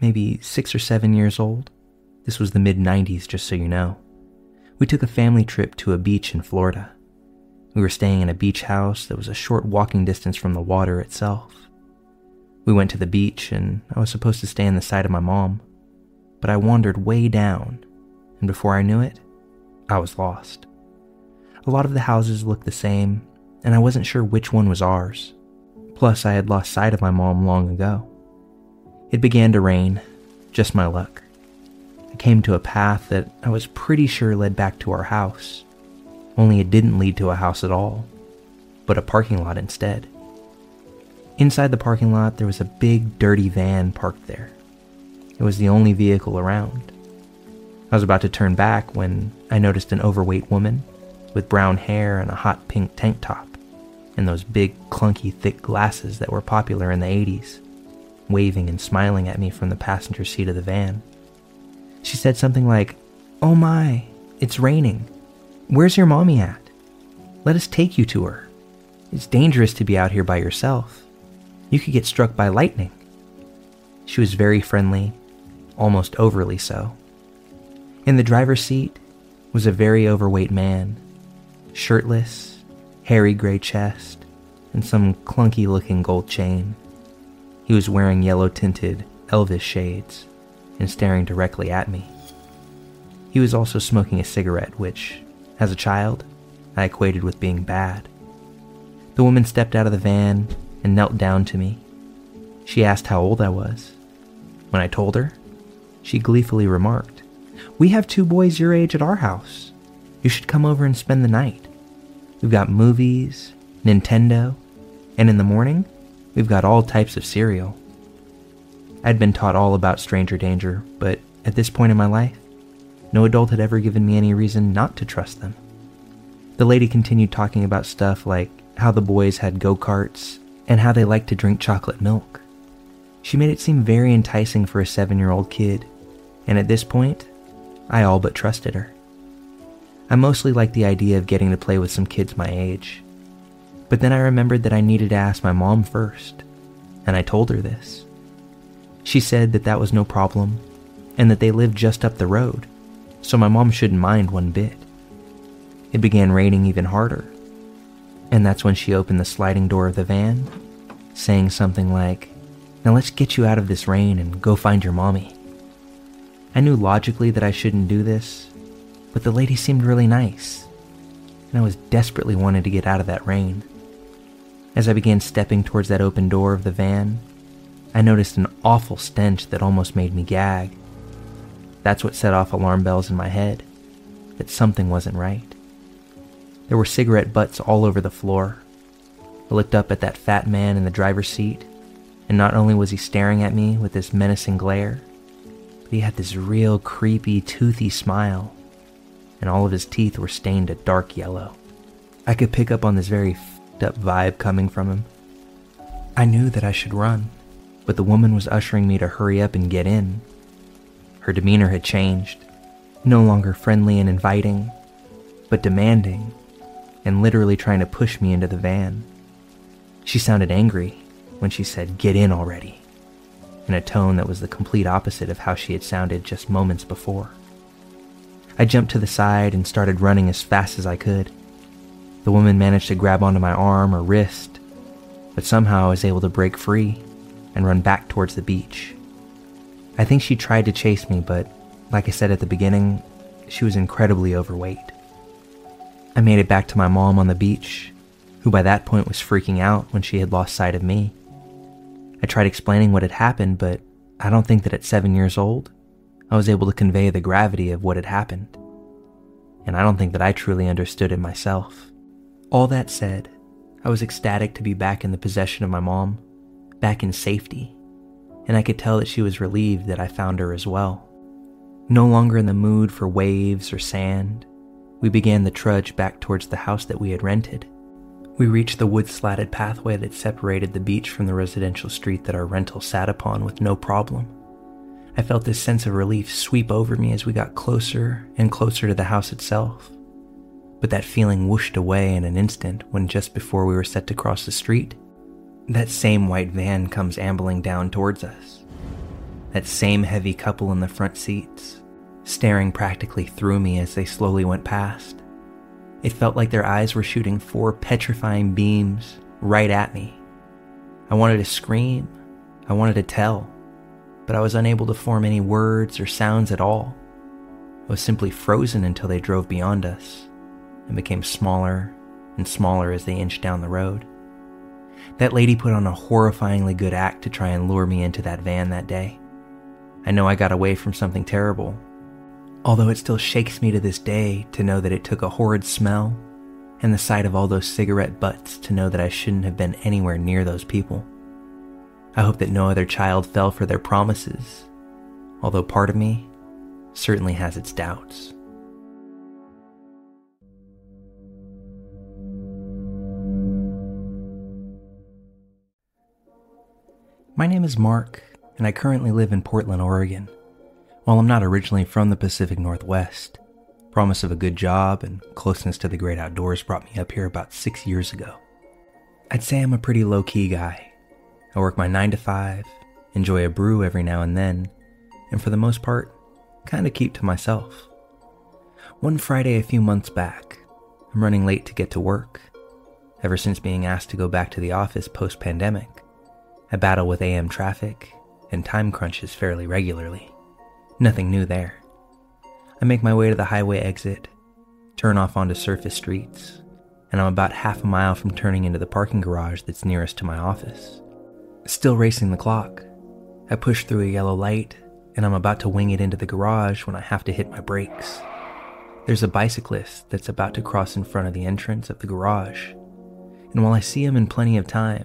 maybe six or seven years old, this was the mid 90s, just so you know, we took a family trip to a beach in Florida. We were staying in a beach house that was a short walking distance from the water itself. We went to the beach, and I was supposed to stay on the side of my mom, but I wandered way down, and before I knew it, I was lost. A lot of the houses looked the same, and I wasn't sure which one was ours. Plus, I had lost sight of my mom long ago. It began to rain, just my luck. I came to a path that I was pretty sure led back to our house, only it didn't lead to a house at all, but a parking lot instead. Inside the parking lot, there was a big, dirty van parked there. It was the only vehicle around. I was about to turn back when I noticed an overweight woman with brown hair and a hot pink tank top and those big, clunky, thick glasses that were popular in the 80s, waving and smiling at me from the passenger seat of the van. She said something like, Oh my, it's raining. Where's your mommy at? Let us take you to her. It's dangerous to be out here by yourself. You could get struck by lightning. She was very friendly, almost overly so. In the driver's seat was a very overweight man, shirtless, hairy gray chest, and some clunky looking gold chain. He was wearing yellow tinted Elvis shades and staring directly at me. He was also smoking a cigarette, which, as a child, I equated with being bad. The woman stepped out of the van and knelt down to me. She asked how old I was. When I told her, she gleefully remarked, We have two boys your age at our house. You should come over and spend the night. We've got movies, Nintendo, and in the morning, we've got all types of cereal. I'd been taught all about stranger danger, but at this point in my life, no adult had ever given me any reason not to trust them. The lady continued talking about stuff like how the boys had go karts and how they liked to drink chocolate milk. She made it seem very enticing for a seven year old kid, and at this point, I all but trusted her. I mostly liked the idea of getting to play with some kids my age. But then I remembered that I needed to ask my mom first, and I told her this. She said that that was no problem, and that they lived just up the road, so my mom shouldn't mind one bit. It began raining even harder, and that's when she opened the sliding door of the van, saying something like, Now let's get you out of this rain and go find your mommy. I knew logically that I shouldn't do this, but the lady seemed really nice, and I was desperately wanting to get out of that rain. As I began stepping towards that open door of the van, I noticed an awful stench that almost made me gag. That's what set off alarm bells in my head that something wasn't right. There were cigarette butts all over the floor. I looked up at that fat man in the driver's seat, and not only was he staring at me with this menacing glare, but he had this real creepy, toothy smile, and all of his teeth were stained a dark yellow. I could pick up on this very f***ed up vibe coming from him. I knew that I should run but the woman was ushering me to hurry up and get in. Her demeanor had changed, no longer friendly and inviting, but demanding, and literally trying to push me into the van. She sounded angry when she said, Get in already, in a tone that was the complete opposite of how she had sounded just moments before. I jumped to the side and started running as fast as I could. The woman managed to grab onto my arm or wrist, but somehow I was able to break free and run back towards the beach. I think she tried to chase me, but like I said at the beginning, she was incredibly overweight. I made it back to my mom on the beach, who by that point was freaking out when she had lost sight of me. I tried explaining what had happened, but I don't think that at seven years old, I was able to convey the gravity of what had happened. And I don't think that I truly understood it myself. All that said, I was ecstatic to be back in the possession of my mom back in safety, and I could tell that she was relieved that I found her as well. No longer in the mood for waves or sand, we began the trudge back towards the house that we had rented. We reached the wood slatted pathway that separated the beach from the residential street that our rental sat upon with no problem. I felt this sense of relief sweep over me as we got closer and closer to the house itself. But that feeling whooshed away in an instant when just before we were set to cross the street, that same white van comes ambling down towards us. That same heavy couple in the front seats, staring practically through me as they slowly went past. It felt like their eyes were shooting four petrifying beams right at me. I wanted to scream. I wanted to tell but I was unable to form any words or sounds at all. I was simply frozen until they drove beyond us and became smaller and smaller as they inched down the road. That lady put on a horrifyingly good act to try and lure me into that van that day. I know I got away from something terrible, although it still shakes me to this day to know that it took a horrid smell and the sight of all those cigarette butts to know that I shouldn't have been anywhere near those people. I hope that no other child fell for their promises, although part of me certainly has its doubts. My name is Mark, and I currently live in Portland, Oregon. While I'm not originally from the Pacific Northwest, promise of a good job and closeness to the great outdoors brought me up here about six years ago. I'd say I'm a pretty low key guy, I work my 9 to 5, enjoy a brew every now and then, and for the most part, kind of keep to myself. One Friday a few months back, I'm running late to get to work. Ever since being asked to go back to the office post pandemic, I battle with AM traffic and time crunches fairly regularly. Nothing new there. I make my way to the highway exit, turn off onto surface streets, and I'm about half a mile from turning into the parking garage that's nearest to my office. Still racing the clock. I push through a yellow light, and I'm about to wing it into the garage when I have to hit my brakes. There's a bicyclist that's about to cross in front of the entrance of the garage, and while I see him in plenty of time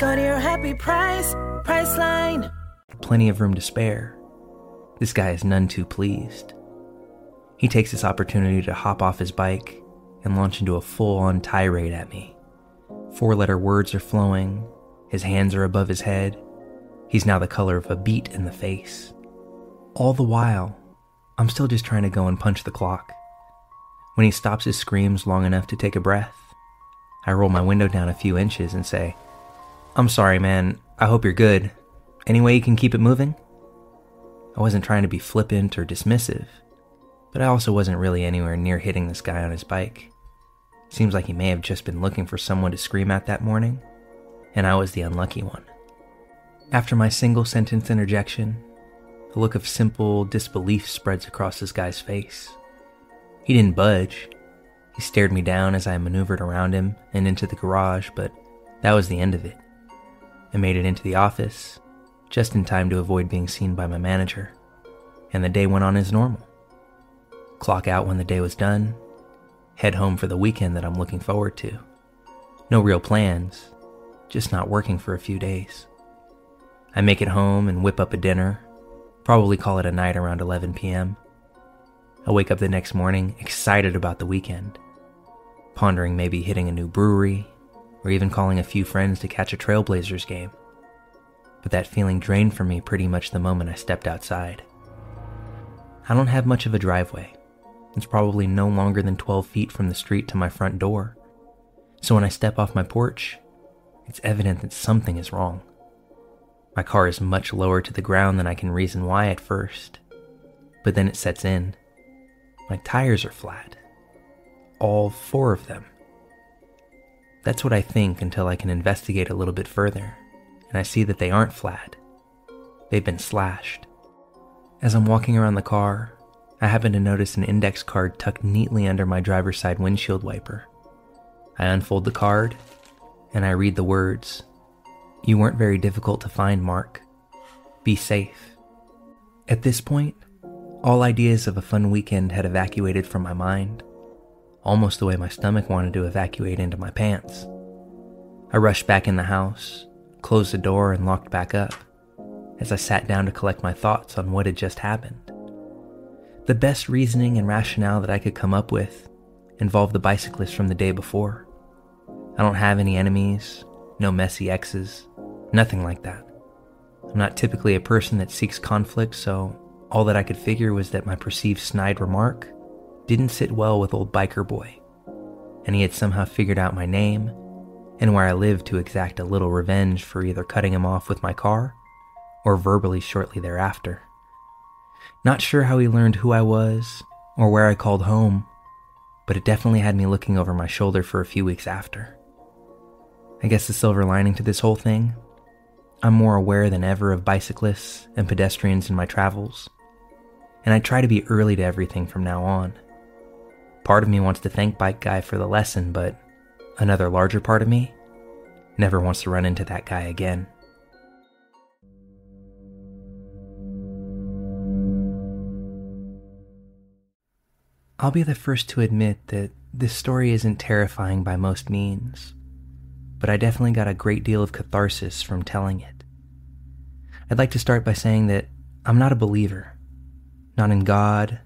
Go to your happy price, Priceline plenty of room to spare. This guy is none too pleased. He takes this opportunity to hop off his bike and launch into a full on tirade at me. Four letter words are flowing, his hands are above his head. He's now the color of a beet in the face. All the while, I'm still just trying to go and punch the clock. When he stops his screams long enough to take a breath, I roll my window down a few inches and say, I'm sorry, man. I hope you're good. Any way you can keep it moving? I wasn't trying to be flippant or dismissive, but I also wasn't really anywhere near hitting this guy on his bike. Seems like he may have just been looking for someone to scream at that morning, and I was the unlucky one. After my single sentence interjection, a look of simple disbelief spreads across this guy's face. He didn't budge. He stared me down as I maneuvered around him and into the garage, but that was the end of it. I made it into the office just in time to avoid being seen by my manager, and the day went on as normal. Clock out when the day was done, head home for the weekend that I'm looking forward to. No real plans, just not working for a few days. I make it home and whip up a dinner, probably call it a night around 11 p.m. I wake up the next morning excited about the weekend, pondering maybe hitting a new brewery or even calling a few friends to catch a Trailblazers game but that feeling drained from me pretty much the moment I stepped outside. I don't have much of a driveway. It's probably no longer than 12 feet from the street to my front door. So when I step off my porch, it's evident that something is wrong. My car is much lower to the ground than I can reason why at first, but then it sets in. My tires are flat. All four of them. That's what I think until I can investigate a little bit further and I see that they aren't flat. They've been slashed. As I'm walking around the car, I happen to notice an index card tucked neatly under my driver's side windshield wiper. I unfold the card and I read the words You weren't very difficult to find, Mark. Be safe. At this point, all ideas of a fun weekend had evacuated from my mind, almost the way my stomach wanted to evacuate into my pants. I rushed back in the house, closed the door, and locked back up as I sat down to collect my thoughts on what had just happened. The best reasoning and rationale that I could come up with involved the bicyclist from the day before. I don't have any enemies, no messy exes, nothing like that. I'm not typically a person that seeks conflict, so all that I could figure was that my perceived snide remark didn't sit well with old biker boy, and he had somehow figured out my name and where I lived to exact a little revenge for either cutting him off with my car or verbally shortly thereafter. Not sure how he learned who I was or where I called home, but it definitely had me looking over my shoulder for a few weeks after. I guess the silver lining to this whole thing I'm more aware than ever of bicyclists and pedestrians in my travels, and I try to be early to everything from now on. Part of me wants to thank Bike Guy for the lesson, but another larger part of me never wants to run into that guy again. I'll be the first to admit that this story isn't terrifying by most means but I definitely got a great deal of catharsis from telling it. I'd like to start by saying that I'm not a believer, not in God,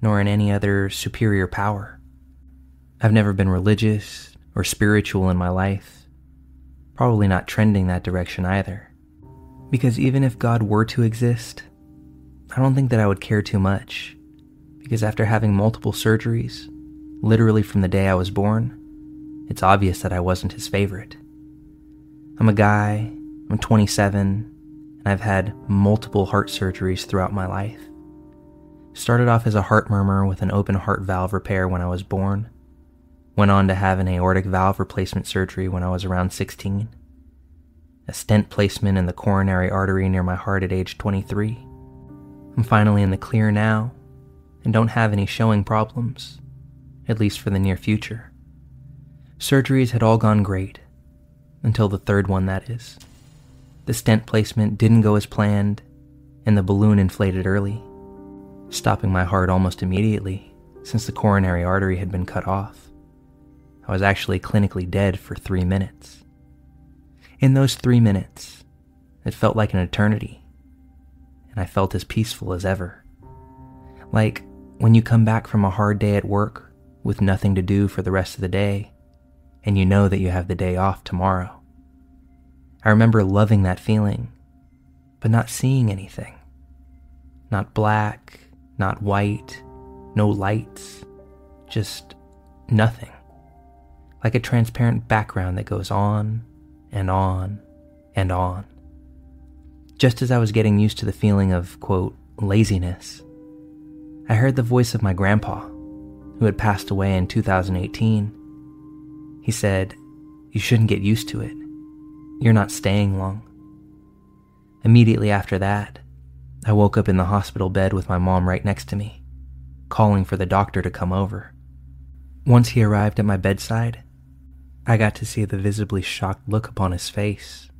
nor in any other superior power. I've never been religious or spiritual in my life, probably not trending that direction either. Because even if God were to exist, I don't think that I would care too much. Because after having multiple surgeries, literally from the day I was born, it's obvious that I wasn't his favorite. I'm a guy, I'm 27, and I've had multiple heart surgeries throughout my life. Started off as a heart murmur with an open heart valve repair when I was born. Went on to have an aortic valve replacement surgery when I was around 16. A stent placement in the coronary artery near my heart at age 23. I'm finally in the clear now and don't have any showing problems, at least for the near future. Surgeries had all gone great. Until the third one, that is. The stent placement didn't go as planned, and the balloon inflated early, stopping my heart almost immediately since the coronary artery had been cut off. I was actually clinically dead for three minutes. In those three minutes, it felt like an eternity, and I felt as peaceful as ever. Like when you come back from a hard day at work with nothing to do for the rest of the day and you know that you have the day off tomorrow. I remember loving that feeling, but not seeing anything. Not black, not white, no lights, just nothing. Like a transparent background that goes on and on and on. Just as I was getting used to the feeling of, quote, laziness, I heard the voice of my grandpa, who had passed away in 2018 he said, You shouldn't get used to it. You're not staying long. Immediately after that, I woke up in the hospital bed with my mom right next to me, calling for the doctor to come over. Once he arrived at my bedside, I got to see the visibly shocked look upon his face,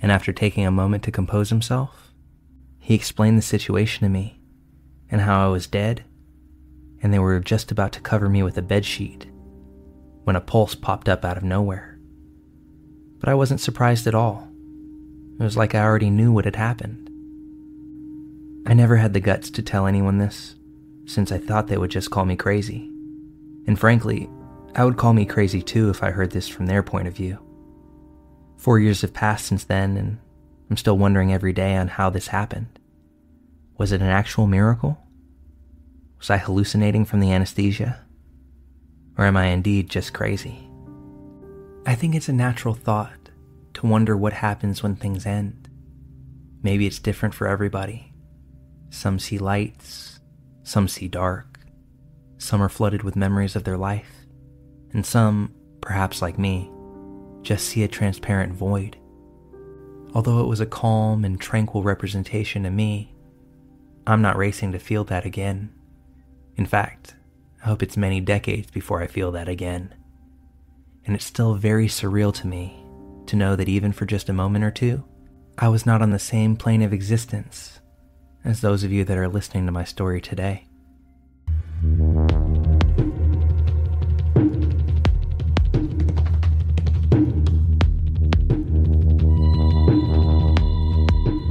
and after taking a moment to compose himself, he explained the situation to me and how I was dead, and they were just about to cover me with a bedsheet when a pulse popped up out of nowhere. But I wasn't surprised at all. It was like I already knew what had happened. I never had the guts to tell anyone this, since I thought they would just call me crazy. And frankly, I would call me crazy too if I heard this from their point of view. Four years have passed since then, and I'm still wondering every day on how this happened. Was it an actual miracle? Was I hallucinating from the anesthesia? Or am I indeed just crazy? I think it's a natural thought to wonder what happens when things end. Maybe it's different for everybody. Some see lights, some see dark, some are flooded with memories of their life, and some, perhaps like me, just see a transparent void. Although it was a calm and tranquil representation to me, I'm not racing to feel that again. In fact, I hope it's many decades before I feel that again. And it's still very surreal to me to know that even for just a moment or two, I was not on the same plane of existence as those of you that are listening to my story today.